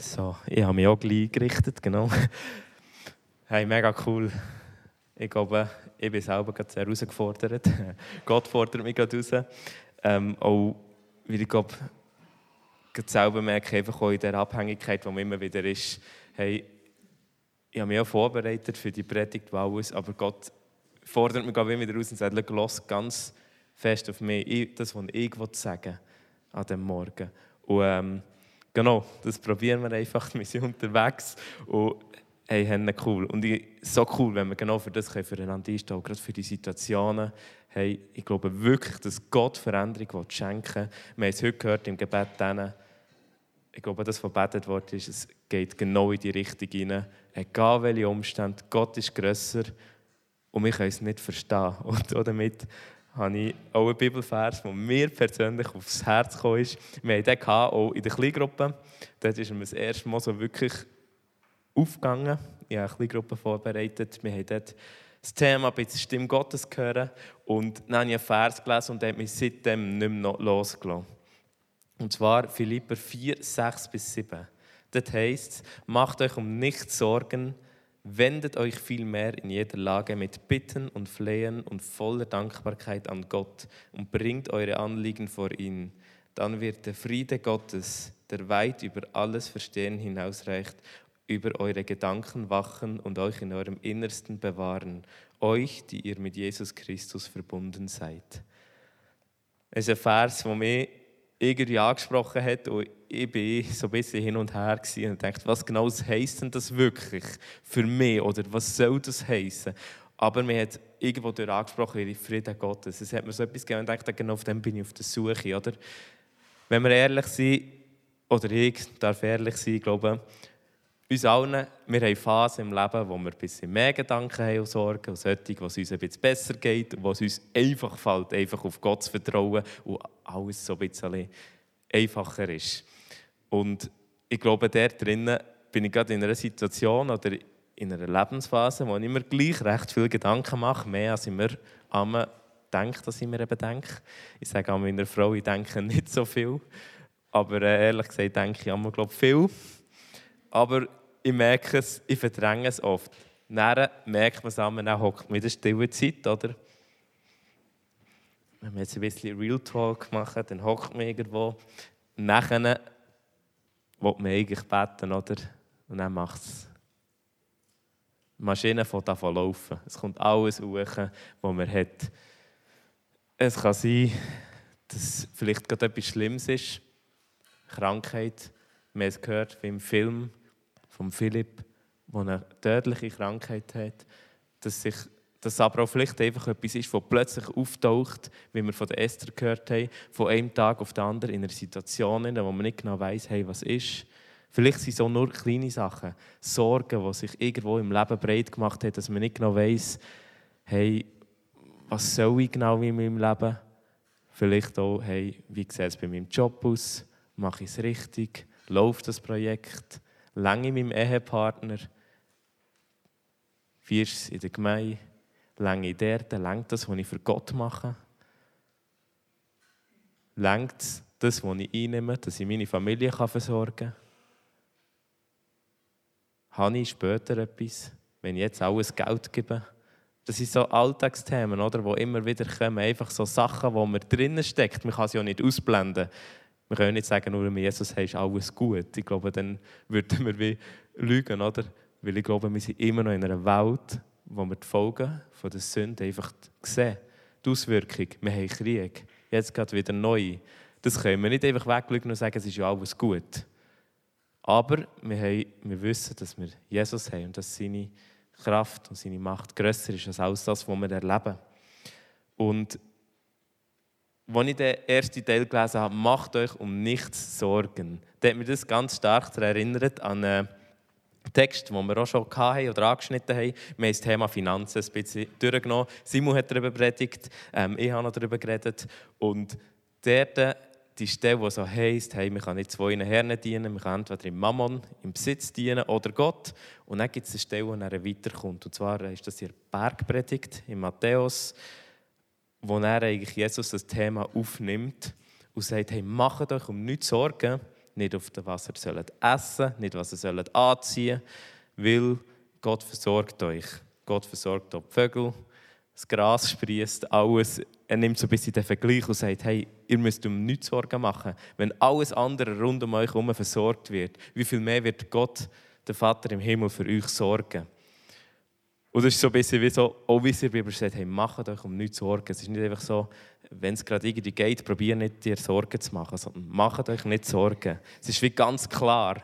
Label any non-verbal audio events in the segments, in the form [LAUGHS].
So, ich habe mich auch gleich gerichtet, genau. [LAUGHS] Hey, mega cool. Ich glaube, ich bin selber gerade sehr herausgefordert. [LAUGHS] Gott fordert mich gerade raus. Ähm, auch, weil ich glaube, gerade selber merke, einfach auch in der Abhängigkeit, die immer wieder ist, hey, ich habe mich auch vorbereitet für die Predigt, alles, aber Gott fordert mich immer wieder raus und sagt, los ganz fest auf mich, das, was ich sagen will, an diesem Morgen. Und ähm, genau, das probieren wir einfach. [LAUGHS] Wir sind unterwegs und hey, haben cool. Und ich, so cool, wenn wir genau für das füreinander einstehen gerade für die Situationen. Hey, ich glaube wirklich, dass Gott Veränderung schenken will. Wir haben es heute gehört im Gebet denen, ich glaube, das, was gebetet wurde, ist, es geht genau in die Richtung hinein. Egal welche Umstände, Gott ist grösser und wir können es nicht verstehen. [LAUGHS] Und damit habe ich auch einen Bibelvers, der mir persönlich aufs Herz gekommen ist. Wir hatten den auch in der Kleingruppe. Dort ist mir das erste Mal so wirklich aufgegangen. Ich habe eine Kleingruppe vorbereitet. Wir haben dort das Thema ein bisschen Stimme Gottes gehört. Und dann habe ich einen Vers gelesen und der hat mich seitdem nicht mehr losgelassen. Und zwar Philipper 4, 6 bis 7. Dort heißt es, macht euch um nichts Sorgen, Wendet euch vielmehr in jeder Lage mit Bitten und Flehen und voller Dankbarkeit an Gott und bringt eure Anliegen vor ihn. Dann wird der Friede Gottes, der weit über alles Verstehen hinausreicht, über eure Gedanken wachen und euch in eurem Innersten bewahren, euch, die ihr mit Jesus Christus verbunden seid. Es ist ein Vers, der mich irgendwie angesprochen hat und ich bin so ein bisschen hin und her und dachte, was genau heisst denn das wirklich für mich oder was soll das heißen? Aber mir hat irgendwo durch angesprochen, die Frieden Gottes. Es hat mir so etwas gegeben und ich dachte, genau auf dem bin ich auf der Suche, oder? Wenn wir ehrlich sind, oder ich darf ehrlich sein, glaube, uns allen, wir haben Phasen im Leben, wo wir ein bisschen mehr Gedanken haben und Sorgen und solche, wo es uns ein bisschen besser geht es uns einfach fällt, einfach auf Gott zu vertrauen und alles so ein bisschen einfacher ist. Und ich glaube, da drinnen bin ich gerade in einer Situation oder in einer Lebensphase, wo ich mir gleich recht viele Gedanken mache, mehr als ich mir einmal denke, dass ich mir eben denke. Ich sage an meiner Frau, ich denke nicht so viel, aber äh, ehrlich gesagt denke ich einmal, glaube viel. Aber ich merke es, ich verdränge es oft. Dann merkt man es an, dann hockt man in der stillen Zeit, oder? Wenn wir jetzt ein bisschen Real Talk machen, dann hockt man irgendwo. Nachher will man eigentlich beten, oder? Und dann macht es. Die Maschine fängt an laufen. Es kommt alles hoch, was man hat. Es kann sein, dass vielleicht gerade etwas Schlimmes ist. Krankheit. Wir haben es gehört im Film von Philipp, der eine tödliche Krankheit hat. Dass sich dass aber auch vielleicht einfach etwas ist, das plötzlich auftaucht, wie wir von Esther gehört haben, von einem Tag auf den anderen in einer Situation, in der man nicht genau weiß, hey, was ist. Vielleicht sind es auch nur kleine Sachen, Sorgen, die sich irgendwo im Leben breit gemacht haben, dass man nicht genau weiß, hey, was soll ich genau in meinem Leben? Vielleicht auch, hey, wie sieht es bei meinem Job aus? Mache ich es richtig? Läuft das Projekt? Lange meinem Ehepartner? Wie ist es in der Gemeinde? Länge dort, längt das, was ich für Gott mache? Längt das, was ich einnehme, dass ich meine Familie versorgen kann? Habe ich später etwas, wenn ich jetzt alles Geld gebe? Das sind so Alltagsthemen, oder, die immer wieder kommen. Einfach so Sachen, wo man drinnen steckt. Man kann sie ja nicht ausblenden. Wir können nicht sagen, nur mit Jesus ist alles gut. Ich glaube, dann würden wir wie lügen, oder? Weil ich glaube, wir sind immer noch in einer Welt, wo wir die Folgen von der Sünde einfach sehen. Die Auswirkung, wir haben Krieg, jetzt geht wieder neu. Das können wir nicht einfach weglegen und sagen, es ist ja alles gut. Aber wir, haben, wir wissen, dass wir Jesus haben und dass seine Kraft und seine Macht grösser ist als alles das, was wir erleben. Und als ich den ersten Teil gelesen habe, macht euch um nichts Sorgen, da hat mich das ganz stark erinnert an eine äh, Text, den wir auch schon hatten oder angeschnitten haben. Wir haben das Thema Finanzen ein bisschen durchgenommen. Simon hat darüber predigt, ähm, ich habe noch darüber geredet. Und dort die Stelle, die so heisst, hey, man kann nicht zwei Herren dienen, man kann entweder im Mammon, im Besitz dienen oder Gott. Und dann gibt es eine Stelle, wo er weiterkommt. Und zwar ist das hier Bergpredigt in Matthäus, wo er eigentlich Jesus das Thema aufnimmt und sagt, hey, macht euch um nichts Sorgen, nicht auf das, was ihr sollt essen nicht was ihr sollt anziehen weil Gott versorgt euch. Gott versorgt auch die Vögel, das Gras sprießt, alles. Er nimmt so ein bisschen den Vergleich und sagt, hey, ihr müsst um nichts Sorgen machen. Wenn alles andere rund um euch herum versorgt wird, wie viel mehr wird Gott, der Vater im Himmel, für euch sorgen? Und das ist so ein bisschen wie so, auch wie es in der Bibel steht, hey, macht euch um nichts Sorgen. Es ist nicht einfach so, wenn es gerade irgendwie geht, probiert nicht dir Sorgen zu machen, sondern macht euch nicht Sorgen. Es ist wie ganz klar.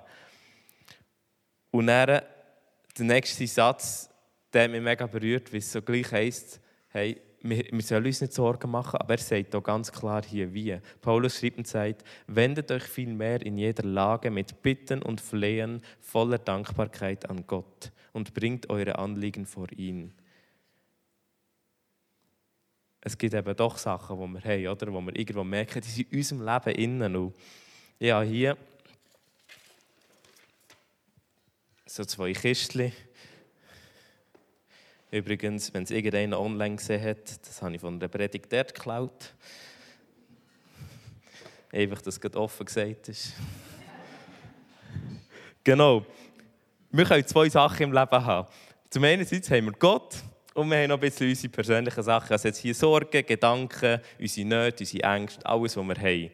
Und dann, der nächste Satz, der mich mega berührt, wie es so gleich heisst, hey, wir, wir sollen uns nicht Sorgen machen, aber er sagt auch ganz klar hier wie. Paulus schreibt und sagt, wendet euch vielmehr in jeder Lage mit Bitten und Flehen voller Dankbarkeit an Gott und bringt eure Anliegen vor ihn. Es gibt eben doch Sachen, die wir haben, oder? wo wir irgendwo merken, die sind in unserem Leben innen. Und ja, hier so zwei Kistchen Übrigens, wenn es irgendeiner online gesehen hat, das habe ich von der Predigt dort geklaut. Einfach, dass es offen gesagt ist. [LAUGHS] genau. Wir können zwei Sachen im Leben haben. Zum einen haben wir Gott und wir haben noch ein bisschen unsere persönlichen Sachen. Also jetzt hier Sorgen, Gedanken, unsere Nöte, unsere Ängste, alles, was wir haben.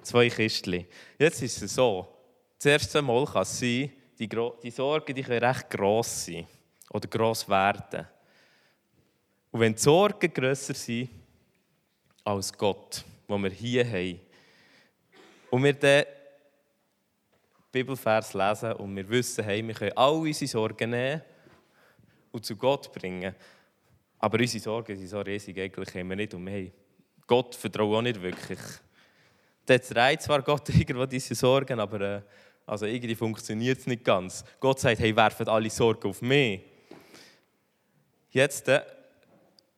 Zwei Kistchen. Jetzt ist es so, das erste Mal kann es sein, die, die Sorgen die können recht gross sein oder gross werden. Und wenn die Sorgen grösser sind als Gott, wo wir hier haben, und wir den Bibelvers lesen und wir wissen, hey, wir können all unsere Sorgen nehmen und zu Gott bringen, aber unsere Sorgen sind so riesig, eigentlich haben wir nicht und wir Gott vertrauen auch nicht wirklich. Jetzt reiht zwar Gott [LAUGHS] irgendwo diese Sorgen, aber äh, also irgendwie funktioniert es nicht ganz. Gott sagt, hey, werft alle Sorgen auf mich. Jetzt, äh,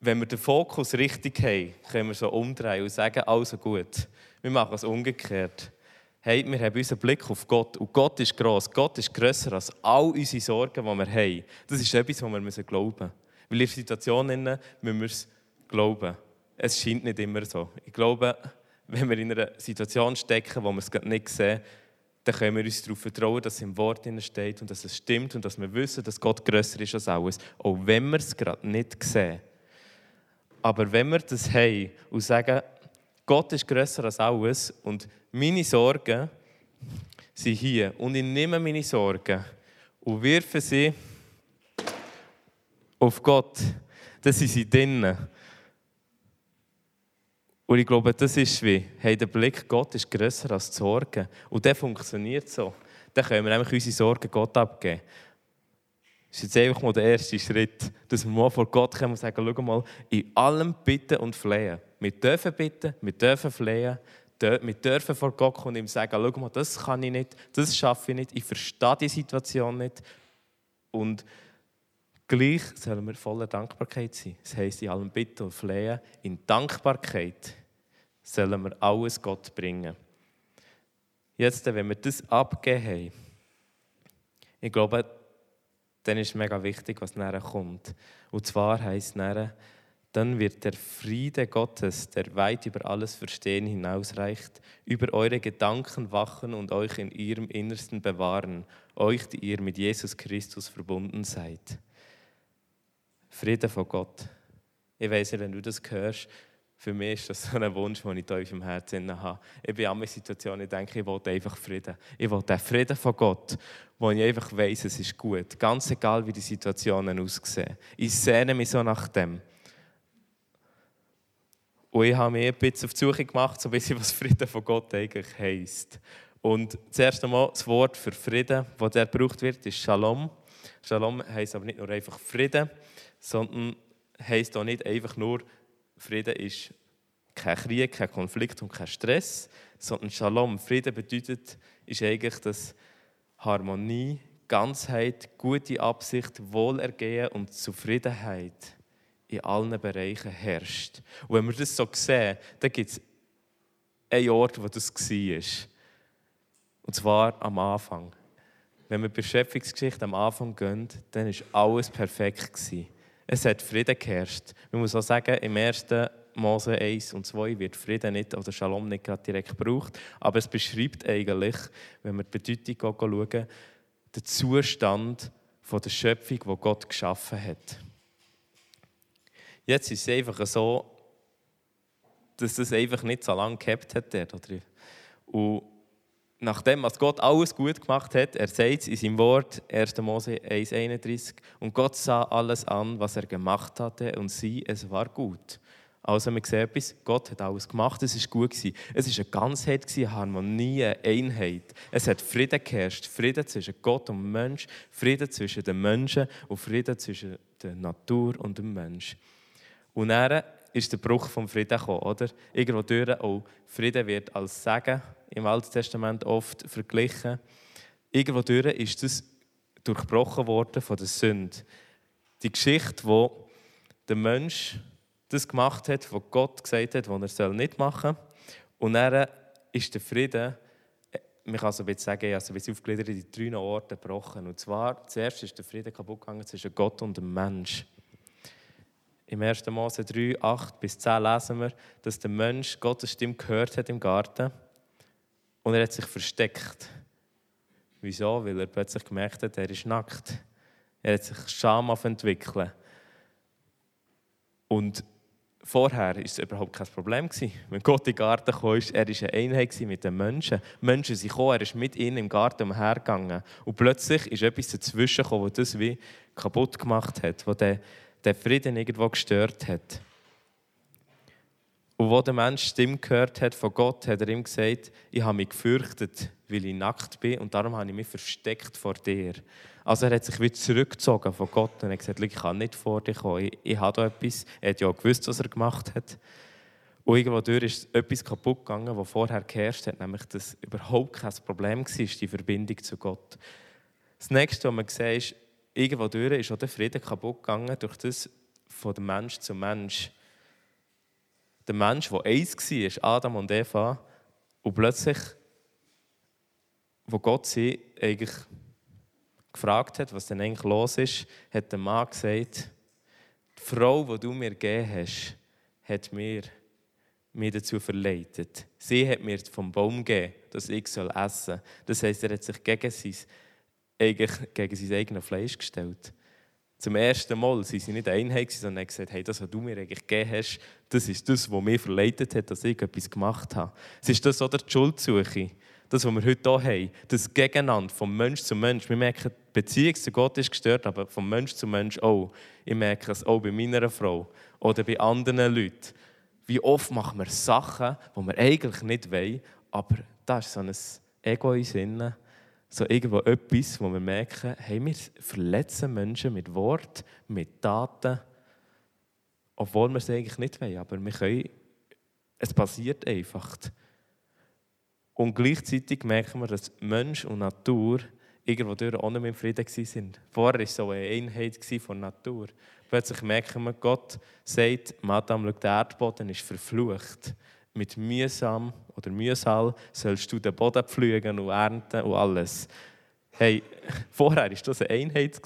wenn wir den Fokus richtig haben, können wir so umdrehen und sagen, also gut, wir machen es umgekehrt. Hey, wir haben unseren Blick auf Gott und Gott ist gross. Gott ist grösser als all unsere Sorgen, die wir haben. Das ist etwas, was wir müssen glauben müssen. Weil in der Situation müssen wir es glauben. Es scheint nicht immer so. Ich glaube, wenn wir in einer Situation stecken, wo wir es nicht sehen, dann können wir uns darauf vertrauen, dass es im Wort steht und dass es stimmt und dass wir wissen, dass Gott grösser ist als alles, auch wenn wir es gerade nicht sehen. Aber wenn wir das haben und sagen, Gott ist grösser als alles und meine Sorgen sind hier und ich nehme meine Sorgen und wirfe sie auf Gott, dann sind sie drinnen. Und ich glaube, das ist wie, hey, der Blick Gott ist grösser als die Sorgen. Und der funktioniert so. Dann können wir nämlich unsere Sorgen Gott abgeben. Das ist jetzt einfach mal der erste Schritt, dass wir mal vor Gott kommen und sagen, schau mal, in allem bitten und flehen. Wir dürfen bitten, wir dürfen flehen, wir dürfen vor Gott kommen und ihm sagen, schau mal, das kann ich nicht, das schaffe ich nicht, ich verstehe die Situation nicht. Und Gleich sollen wir voller Dankbarkeit sein. Das heisst, in allem Bitten und Flehen, in Dankbarkeit sollen wir alles Gott bringen. Jetzt, wenn wir das abgeben haben, ich glaube, dann ist mega wichtig, was nachher kommt. Und zwar heisst nachher, dann wird der Friede Gottes, der weit über alles Verstehen hinausreicht, über eure Gedanken wachen und euch in ihrem Innersten bewahren, euch, die ihr mit Jesus Christus verbunden seid. Frieden von Gott. Ich weiß nicht, wenn du das hörst, für mich ist das so ein Wunsch, den ich tief im Herzen habe. Ich bin an einer Situation, ich denke, ich will einfach Frieden. Ich will den Frieden von Gott, wo ich einfach weiß, es ist gut. Ganz egal, wie die Situationen aussehen. Ich sehne mich so nach dem. Und ich habe mich ein bisschen auf die Suche gemacht, so ein bisschen, was Frieden von Gott eigentlich heisst. Und zuerst einmal das Wort für Frieden, das der gebraucht wird, ist Shalom. Shalom heisst aber nicht nur einfach Frieden, sondern heisst auch nicht einfach nur, Frieden ist kein Krieg, kein Konflikt und kein Stress, sondern Shalom, Frieden bedeutet, ist eigentlich, dass Harmonie, Ganzheit, gute Absicht, Wohlergehen und Zufriedenheit in allen Bereichen herrscht. Und wenn wir das so sehen, dann gibt es einen Ort, wo das war. Und zwar am Anfang. Wenn wir die Beschöpfungsgeschichte am Anfang gehen, dann war alles perfekt. Gewesen. Es hat Frieden geherrscht. Man muss auch sagen, im 1. Mose 1 und 2 wird Frieden nicht oder Shalom nicht gerade direkt gebraucht, aber es beschreibt eigentlich, wenn wir die Bedeutung schauen, den Zustand der Schöpfung, die Gott geschaffen hat. Jetzt ist es einfach so, dass es einfach nicht so lange gehabt hat. Oder? Und nachdem was Gott alles gut gemacht hat, er sagt es in seinem Wort, 1. Mose 1,31, und Gott sah alles an, was er gemacht hatte, und sie, es war gut. Also wir sehen etwas, Gott hat alles gemacht, es war gut. Gewesen. Es war eine Ganzheit, eine Harmonie, eine Einheit. Es hat Frieden geherrscht, Frieden zwischen Gott und Mensch, Frieden zwischen den Menschen und Frieden zwischen der Natur und dem Mensch. Und dann ist der Bruch vom Frieden gekommen, oder? Irgendwo durch auch Frieden wird als Segen im Alten Testament oft verglichen. Irgendwo durch ist das durchbrochen worden von der Sünde. Die Geschichte, wo der Mensch das gemacht hat, was Gott gesagt hat, was er nicht machen soll. Und dann ist der Frieden, man kann so ein sagen, also wie aufgegliedert in die drei Orte gebrochen. Und zwar, zuerst ist der Frieden kaputt gegangen zwischen Gott und dem Mensch. Im 1. Mose 3, 8 bis 10 lesen wir, dass der Mensch Gottes Stimme gehört hat im Garten und er hat sich versteckt. Wieso? Weil er plötzlich gemerkt hat, er ist nackt. Er hat sich Scham entwickeln. Und vorher war es überhaupt kein Problem. Wenn Gott in den Garten kam, er war eine Einheit mit den Menschen. Die Menschen sind gekommen, er ist mit ihnen im Garten umhergegangen. Und plötzlich ist etwas dazwischen gekommen, das das wie kaputt gemacht hat, das den den Frieden irgendwo gestört hat. Und wo der Mensch Stimme gehört hat von Gott, hat er ihm gesagt, ich habe mich gefürchtet, weil ich nackt bin und darum habe ich mich versteckt vor dir. Also er hat sich wieder zurückgezogen von Gott und hat gesagt, ich kann nicht vor dir kommen, ich, ich habe da etwas. Er hat ja auch gewusst, was er gemacht hat. Und irgendwo durch ist etwas kaputt gegangen, was vorher geherrscht hat, nämlich dass überhaupt kein Problem war, die Verbindung zu Gott. Das nächste, was man sieht, ist, irgendwo durch ist auch der Frieden kaputt gegangen durch das von Mensch zum Mensch. Der Mensch, der eins war, Adam und Eva, und plötzlich, wo Gott sie eigentlich gefragt hat, was denn eigentlich los ist, hat der Mann gesagt, die Frau, die du mir gegeben hast, hat mir, mir dazu verleitet. Sie hat mir vom Baum gegeben, dass ich essen soll. Das heisst, er hat sich gegen sein eigentlich gegen sein eigenes Fleisch gestellt. Zum ersten Mal sind sie nicht Einheit, sondern haben gesagt, hey, das, was du mir eigentlich gegeben hast, das ist das, was mich verleitet hat, dass ich etwas gemacht habe. Es ist das oder die Schuldsuche, das, was wir heute hier haben, das Gegeneinander vom Mensch zu Mensch. Wir merken, die Beziehung zu Gott ist gestört, aber vom Mensch zu Mensch auch. Ich merke es auch bei meiner Frau oder bei anderen Leuten. Wie oft machen wir Sachen, die wir eigentlich nicht wollen, aber da ist so ein Ego in Sinnen so irgendwo etwas, wo wir merken, hey, wir verletzen Menschen mit Wort, mit Taten, obwohl wir es eigentlich nicht wollen, aber wir können, es passiert einfach. Und gleichzeitig merken wir, dass Mensch und Natur irgendwo durch auch nicht mehr im Frieden waren. Vorher war es so eine Einheit von Natur. Plötzlich merken wir, Gott sagt, Madame, der Erdboden ist verflucht mit mühsam oder Mühsal sollst du den Boden pflügen und ernten und alles. Hey, [LAUGHS] vorher war das eine Einheit.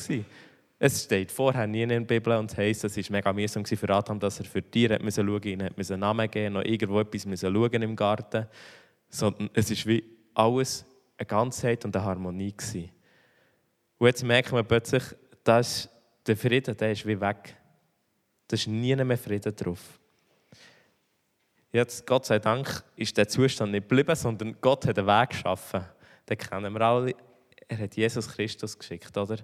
Es steht vorher nie in der Bibel und heisst, es war mega mühsam für Adam, dass er für Tiere schauen musste, ihnen einen Namen geben, noch irgendwo etwas schauen im Garten. Sondern es ist wie alles eine Ganzheit und eine Harmonie. Gewesen. Und jetzt merken wir plötzlich, dass der Frieden, der ist wie weg. Da ist nie mehr Frieden drauf. Jetzt, Gott sei Dank, ist der Zustand nicht geblieben, sondern Gott hat einen Weg geschaffen. Den kennen wir alle. Er hat Jesus Christus geschickt, oder?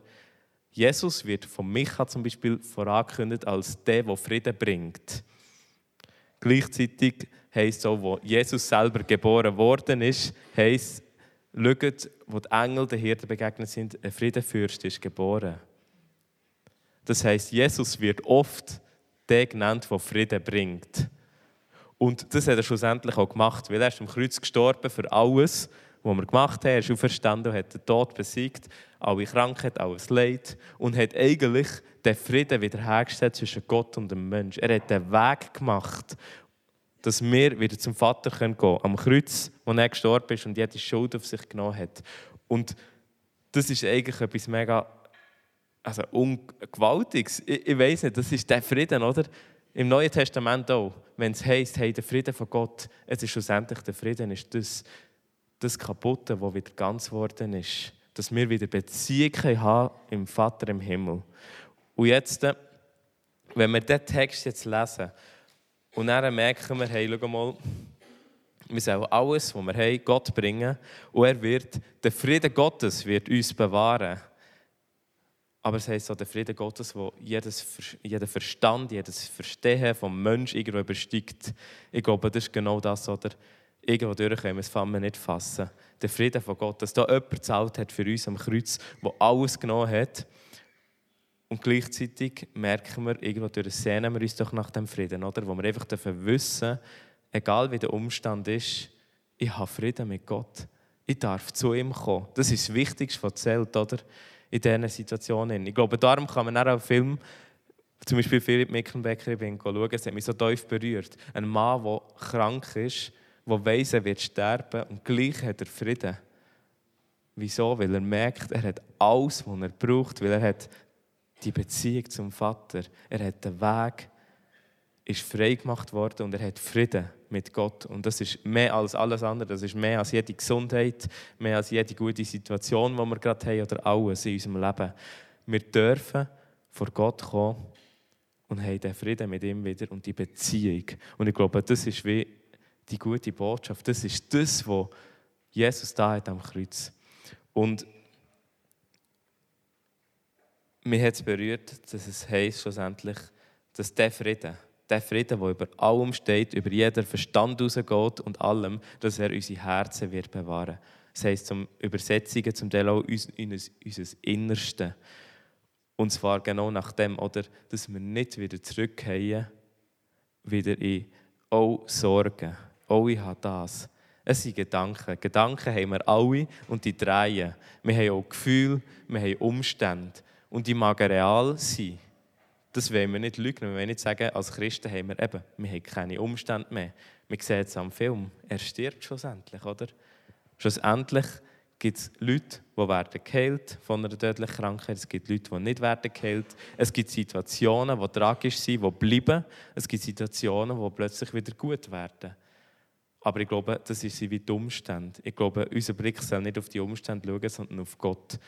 Jesus wird von Micha zum Beispiel vorangekündigt als der, der Frieden bringt. Gleichzeitig heisst es wo Jesus selber geboren worden ist, heisst, schaut, wo die Engel den Hirten begegnet sind, ein Friedenfürst ist geboren. Das heisst, Jesus wird oft der genannt, der Frieden bringt. Und das hat er schlussendlich auch gemacht, weil er ist am Kreuz gestorben für alles, was wir gemacht haben. Er ist auferstanden und hat den Tod besiegt, alle Krankheit, alles Leid und hat eigentlich den Frieden wiederhergestellt zwischen Gott und dem Menschen. Er hat den Weg gemacht, dass wir wieder zum Vater gehen können. Am Kreuz, wo er gestorben ist und jede Schuld auf sich genommen hat. Und das ist eigentlich etwas mega also ungewaltiges. Ich, ich weiß nicht, das ist der Frieden, oder? Im Neuen Testament auch, wenn es heisst, hey, der Frieden von Gott, es ist schlussendlich der Frieden, ist das, das Kaputte, was wieder ganz geworden ist. Dass wir wieder Beziehung haben im Vater im Himmel. Und jetzt, wenn wir diesen Text jetzt lesen, und dann merken wir, hey, schau mal, wir sollen alles, was wir haben, Gott bringen. Und er wird, der Frieden Gottes wird uns bewahren. Aber es heisst auch, der Frieden Gottes, der jedes, jeden Verstand, jedes Verstehen vom Menschen irgendwo übersteigt. Ich glaube, das ist genau das, oder? Irgendwo durch können wir es nicht fassen. Der Frieden von Gott, dass da jemand gezahlt hat für uns am Kreuz, der alles genommen hat. Und gleichzeitig merken wir, irgendwo durch sehnen wir uns doch nach dem Frieden, oder? Wo wir einfach wissen egal wie der Umstand ist, ich habe Frieden mit Gott. Ich darf zu ihm kommen. Das ist das Wichtigste, was zählt, oder? In diesen Situationen. Ich glaube, darum kann man auch einen Film, zum Beispiel Philipp Mickenbecker, schauen, es hat mich so tief berührt. Ein Mann, der krank ist, der weiss, er wird sterben und gleich hat er Frieden. Wieso? Weil er merkt, er hat alles, was er braucht, weil er hat die Beziehung zum Vater, er hat den Weg, ist frei gemacht worden und er hat Frieden mit Gott. Und das ist mehr als alles andere. Das ist mehr als jede Gesundheit, mehr als jede gute Situation, die wir gerade haben oder alles in unserem Leben. Wir dürfen vor Gott kommen und haben den Frieden mit ihm wieder und die Beziehung. Und ich glaube, das ist wie die gute Botschaft. Das ist das, was Jesus da hat am Kreuz. Und mir hat es berührt, dass es heisst schlussendlich, dass der Frieden, der Frieden, der über allem steht, über jeden Verstand rausgeht und allem, dass er unsere Herzen wird bewahren. Das heisst, zum Übersetzungen zum Teil auch unser, unser Innerste. Und zwar genau nach dem, oder, dass wir nicht wieder zurückgehen, wieder in «Oh, Sorgen, oh, ich habe das». Es sind Gedanken. Gedanken haben wir alle und die drehen. Wir haben auch Gefühle, wir haben Umstände. Und die mag real sein. Das wollen wir nicht lügen. Wir wollen nicht sagen, als Christen haben wir eben, wir haben keine Umstände mehr. Wir sehen es am Film. Er stirbt schlussendlich, oder? Schlussendlich gibt es Leute, die werden geheilt von einer tödlichen Krankheit. Es gibt Leute, die nicht werden geheilt. Es gibt Situationen, die tragisch sind, die bleiben. Es gibt Situationen, die plötzlich wieder gut werden. Aber ich glaube, das ist wie die Umstände. Ich glaube, unser Blick soll nicht auf die Umstände schauen, sondern auf Gott.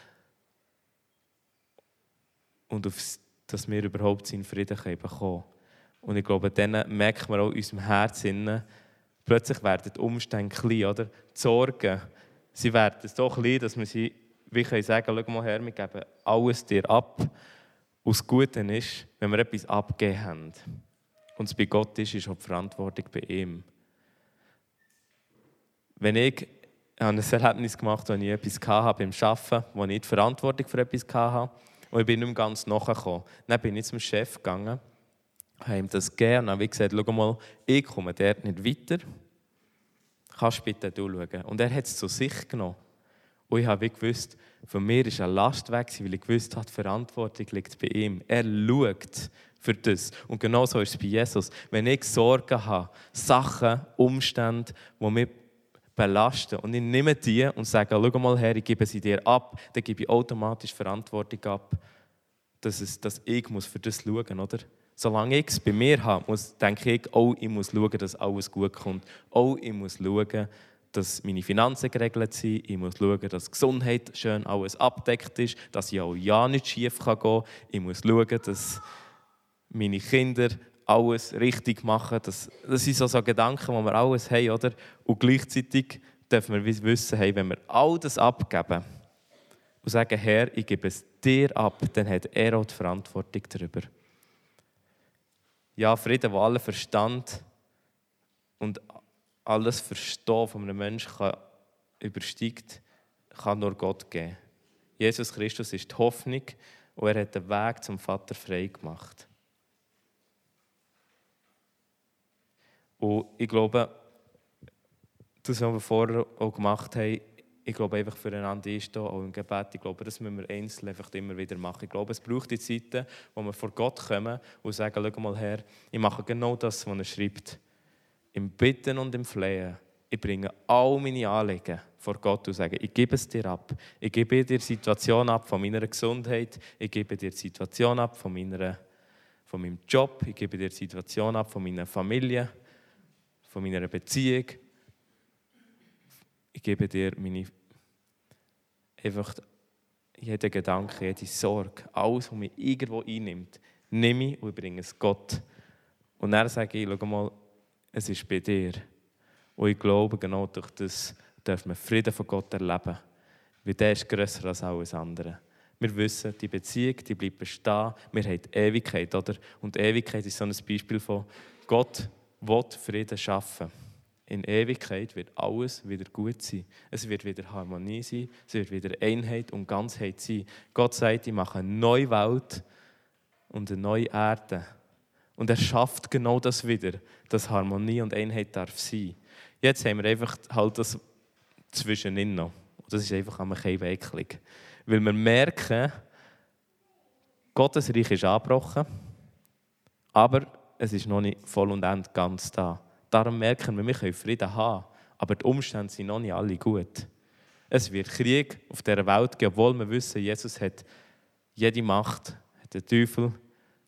Und auf dass wir überhaupt seinen Frieden bekommen können. Und ich glaube, dann merkt man auch in unserem Herzen, plötzlich werden die Umstände klein, oder? Die Sorgen, sie werden so klein, dass wir sie, wie können sagen, schau mal her, wir geben alles dir ab. Und das Gute ist, wenn wir etwas abgegeben haben und es bei Gott ist, ist auch die Verantwortung bei ihm. Wenn ich ein Erlebnis gemacht habe, wo ich etwas hatte beim Arbeiten, wo ich die Verantwortung für etwas hatte, und ich bin nicht mehr ganz nachgekommen. Dann bin ich zum Chef gegangen, habe ihm das gegeben und habe gesagt, schau mal, ich komme dort nicht weiter. Kannst bitte du schauen? Und er hat es zu sich genommen. Und ich habe gewusst, von mir ist eine Last weg, weil ich gewusst habe, die Verantwortung liegt bei ihm. Er schaut für das. Und genauso ist es bei Jesus. Wenn ich Sorgen habe, Sachen, Umstände, die mich belasten. Und ich nehme die und sage, schau mal her, ich gebe sie dir ab, dann gebe ich automatisch Verantwortung ab, dass, es, dass ich muss für das schauen muss. Solange ich es bei mir habe, muss, denke ich, oh, ich muss schauen, dass alles gut kommt. Oh, ich muss schauen, dass meine Finanzen geregelt sind. Ich muss schauen, dass Gesundheit schön alles abdeckt ist, dass ich auch ja nicht schief gehen kann. Ich muss schauen, dass meine Kinder alles richtig machen. Das, das sind so, so Gedanken, die wir alles haben, oder? Und gleichzeitig dürfen wir wissen, hey, wenn wir all das abgeben und sagen, Herr, ich gebe es dir ab, dann hat er auch die Verantwortung darüber. Ja, Frieden, wo aller Verstand und alles Verstehen von einem Menschen kann, übersteigt, kann nur Gott geben. Jesus Christus ist die Hoffnung und er hat den Weg zum Vater frei gemacht. Und ich glaube, das, was wir vorher auch gemacht haben, ich glaube einfach füreinander einstehen, auch im Gebet. Ich glaube, das müssen wir einzeln einfach immer wieder machen. Ich glaube, es braucht die Zeiten, wo wir vor Gott kommen und sagen, schau mal her, ich mache genau das, was er schreibt. Im Bitten und im Flehen. Ich bringe all meine Anliegen vor Gott und sage, ich gebe es dir ab. Ich gebe dir die Situation ab von meiner Gesundheit. Ich gebe dir die Situation ab von meiner von meinem Job, ich gebe dir die Situation ab, von meiner Familie, von meiner Beziehung. Ich gebe dir meine, einfach jeden Gedanken, jede Sorge, alles, was mich irgendwo einnimmt, nehme ich und bringe es Gott. Und dann sage ich, schau mal, es ist bei dir. Und ich glaube, genau durch das dürfen wir Frieden von Gott erleben. Weil der ist grösser als alles andere. Wir wissen, die Beziehung die bleibt bestehen. Wir haben die Ewigkeit. Oder? Und die Ewigkeit ist so ein Beispiel von Gott will Frieden schaffen. In Ewigkeit wird alles wieder gut sein. Es wird wieder Harmonie sein. Es wird wieder Einheit und Ganzheit sein. Gott sagt, ich mache eine neue Welt und eine neue Erde. Und er schafft genau das wieder, dass Harmonie und Einheit darf sein. Jetzt haben wir einfach halt das zwischenin noch. Und das ist einfach ein bisschen eklig. Weil wir merken, Gottes Reich ist angebrochen, aber es ist noch nicht voll und end ganz da. Darum merken wir, wir können Frieden haben, aber die Umstände sind noch nicht alle gut. Es wird Krieg auf dieser Welt geben, obwohl wir wissen, Jesus hat jede Macht, hat den Teufel,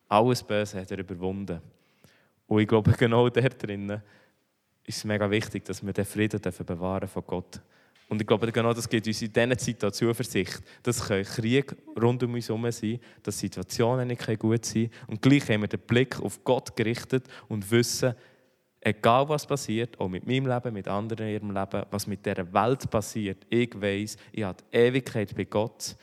alles Böse hat er überwunden. Und ich glaube, [LAUGHS] genau da drinnen ist es mega wichtig, dass wir den Frieden bewahren von Gott. Und ich glaube, genau das gibt uns in dieser Zeit Zuversicht. Das können Krieg rund um uns herum sein, dass Situationen nicht gut sein können. Und gleich haben wir den Blick auf Gott gerichtet und wissen, egal was passiert, auch mit meinem Leben, mit anderen in ihrem Leben, was mit dieser Welt passiert, ich weiß, ich habe die Ewigkeit bei Gott.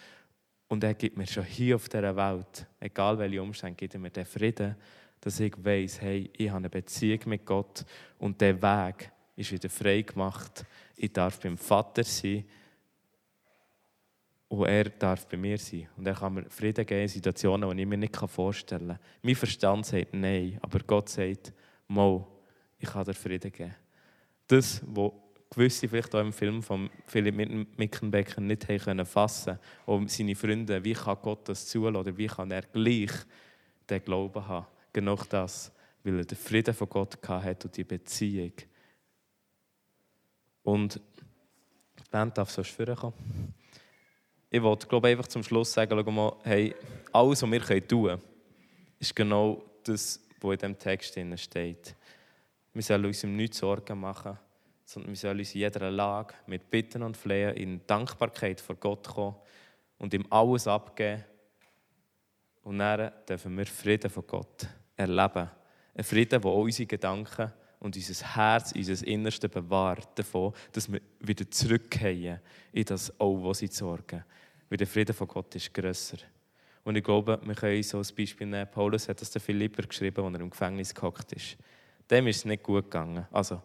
Und er gibt mir schon hier auf dieser Welt, egal welche Umstände, gibt er mir den Frieden, dass ich weiß, hey, ich habe eine Beziehung mit Gott und der Weg ist wieder frei gemacht. Ich darf beim Vater sein und er darf bei mir sein. Und er kann mir Frieden geben in Situationen, die ich mir nicht vorstellen kann. Mein Verstand sagt Nein, aber Gott sagt, Mo, ich kann dir Frieden geben. Das, was gewisse vielleicht auch im Film von Philipp Mickenbecker nicht haben können und seine Freunde, wie kann Gott das zulassen oder wie kann er gleich den Glauben haben. Genau das, weil er den Frieden von Gott hat und die Beziehung. Und die Band darf so schwören kommen. Ich wollte, glaube einfach zum Schluss sagen, schau mal, hey, alles, was wir tun können, ist genau das, was in diesem Text steht. Wir sollen uns um nichts Sorgen machen, sondern wir sollen uns in jeder Lage mit Bitten und Flehen in Dankbarkeit vor Gott kommen und ihm alles abgeben. Und dann dürfen wir Frieden von Gott erleben. Ein Frieden, der unsere Gedanken und unser Herz, unser Innerste bewahrt davon, dass wir wieder zurückkehren in das Auch, was sie sorgen. Weil der Frieden von Gott ist grösser. Und ich glaube, wir können so ein Beispiel nehmen. Paulus hat das der Philipper geschrieben, als er im Gefängnis gehockt ist. Dem ist es nicht gut gegangen. Also,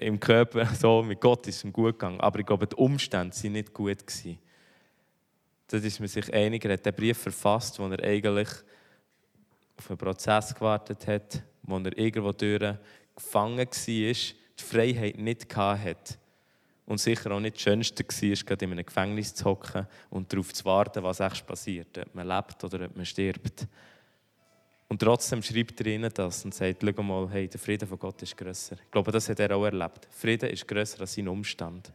im Körper, [LAUGHS] so mit Gott ist es ihm gut gegangen. Aber ich glaube, die Umstände waren nicht gut. Gewesen. Da ist man sich einig. Er hat den Brief verfasst, wo er eigentlich auf einen Prozess gewartet hat, wo er irgendwo durch gefangen war, die Freiheit nicht hatte. Und sicher auch nicht das Schönste war, gerade in einem Gefängnis zu hocken und darauf zu warten, was echt passiert, ob man lebt oder ob man stirbt. Und trotzdem schreibt er ihnen das und sagt, schau mal, hey, der Frieden von Gott ist grösser. Ich glaube, das hat er auch erlebt. Frieden ist grösser als sein Umstand.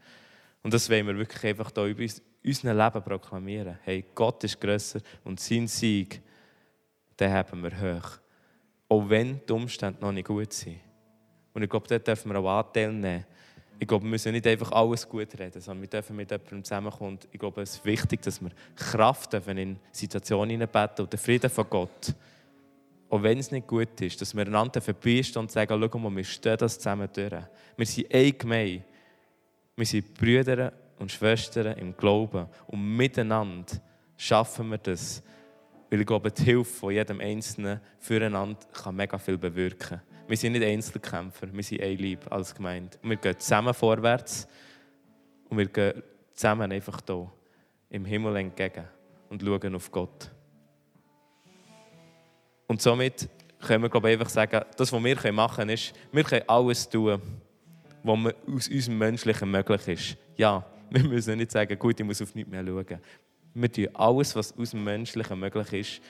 Und das wollen wir wirklich einfach hier über unser Leben proklamieren. Hey, Gott ist grösser und sein Sieg, den haben wir hoch. Auch wenn die Umstände noch nicht gut sind. Und ich glaube, dort dürfen wir auch Anteil nehmen. Ich glaube, wir müssen nicht einfach alles gut reden, sondern wir dürfen mit jemandem zusammenkommen. Und ich glaube, es ist wichtig, dass wir Kraft dürfen in Situationen hineinbeten und den Frieden von Gott. Auch wenn es nicht gut ist, dass wir einander verbeißen und sagen, schau mal, wir stehen das zusammen durch. Wir sind ein Gemeinde. Wir sind Brüder und Schwestern im Glauben. Und miteinander schaffen wir das. Weil ich glaube, die Hilfe von jedem Einzelnen füreinander kann mega viel bewirken. Wir sind nicht Einzelkämpfer, wir sind ein Lieb als Gemeinde. Und wir gehen zusammen vorwärts und wir gehen zusammen einfach hier im Himmel entgegen und schauen auf Gott. Und somit können wir glaube ich, einfach sagen, das, was wir machen können, ist, wir können alles tun, was aus unserem Menschlichen möglich ist. Ja, [LAUGHS] wir müssen nicht sagen, gut, ich muss auf nichts mehr schauen. Wir tun alles, was aus dem Menschlichen möglich ist.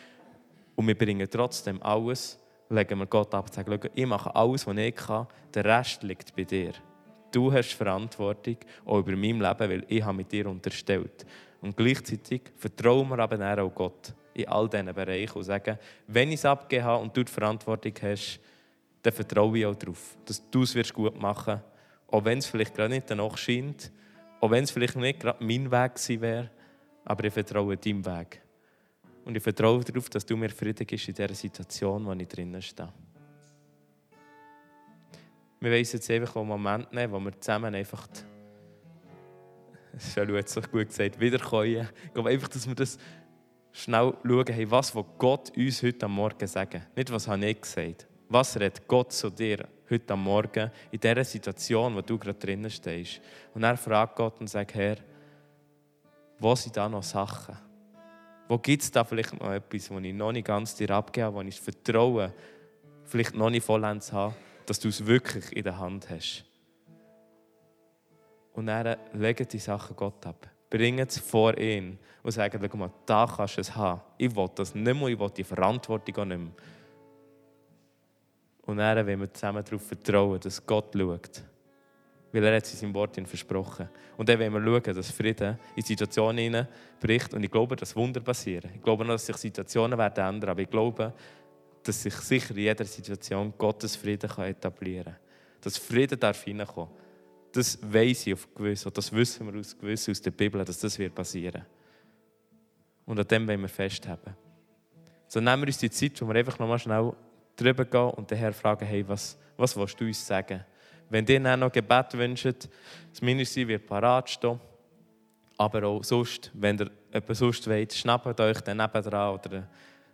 Und wir bringen trotzdem alles legen wir Gott ab und sagen, ich mache alles, was ich kann, der Rest liegt bei dir. Du hast Verantwortung auch über mein Leben, weil ich habe mit dir unterstellt. Und gleichzeitig vertrauen wir aber auch Gott. In all diesen Bereichen und sagen, wenn ich es abgegeben habe und du die Verantwortung hast, dann vertraue ich auch darauf, dass du es gut machen wirst. Auch wenn es vielleicht gerade nicht danach scheint, auch wenn es vielleicht nicht gerade mein Weg gewesen wäre, aber ich vertraue deinem Weg. Und ich vertraue darauf, dass du mir Frieden gibst in dieser Situation, in der ich drinnen stehe. Wir wollen jetzt einfach einen Moment nehmen, wo wir zusammen einfach, das [LAUGHS] hat so gut gesagt, wiederkommen. Ich glaube einfach, dass wir das schnell schauen, hey, was will Gott uns heute am Morgen sagen. Nicht, was habe ich gesagt. Was redet Gott zu dir heute am Morgen in dieser Situation, wo du gerade drinnen stehst. Und er fragt Gott und sagt, Herr, wo sind da noch Sachen? Wo gibt es da vielleicht noch etwas, wo ich noch nicht ganz dir abgebe, wo ich das Vertrauen vielleicht noch nicht vollends habe? dass du es wirklich in der Hand hast. Und dann legen die Sachen Gott ab. Bringen es vor ihn und sagen, schau mal, da kannst du es haben. Ich will das nicht mehr, ich will die Verantwortung auch nicht mehr. Und dann wenn wir zusammen darauf vertrauen, dass Gott schaut. Weil er hat es in seinem Wort versprochen. Und dann wollen wir schauen, dass Frieden in Situationen bricht. Und ich glaube, dass Wunder passieren. Ich glaube noch, dass sich Situationen werden ändern. Aber ich glaube, dass sich sicher in jeder Situation Gottes Frieden etablieren kann. Dass Frieden darf hineinkommen. Das weiß ich auf gewiss, und das wissen wir aus gewiss aus der Bibel, dass das wird passieren. Und an dem wollen wir festhalten. So nehmen wir uns die Zeit, wo wir einfach nochmal schnell drüber gehen und den Herrn fragen, hey, was, was willst du uns sagen? Wenn ihr dann noch Gebet wünscht, das Ministry wird parat stehen. Aber auch sonst, wenn ihr etwas sonst wollt, schnappt euch dann nebendran oder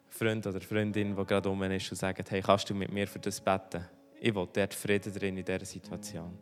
Freund oder Freundin, die gerade um ist und sagt, hey, kannst du mit mir für das beten? Ich will dort Frieden drin in dieser Situation.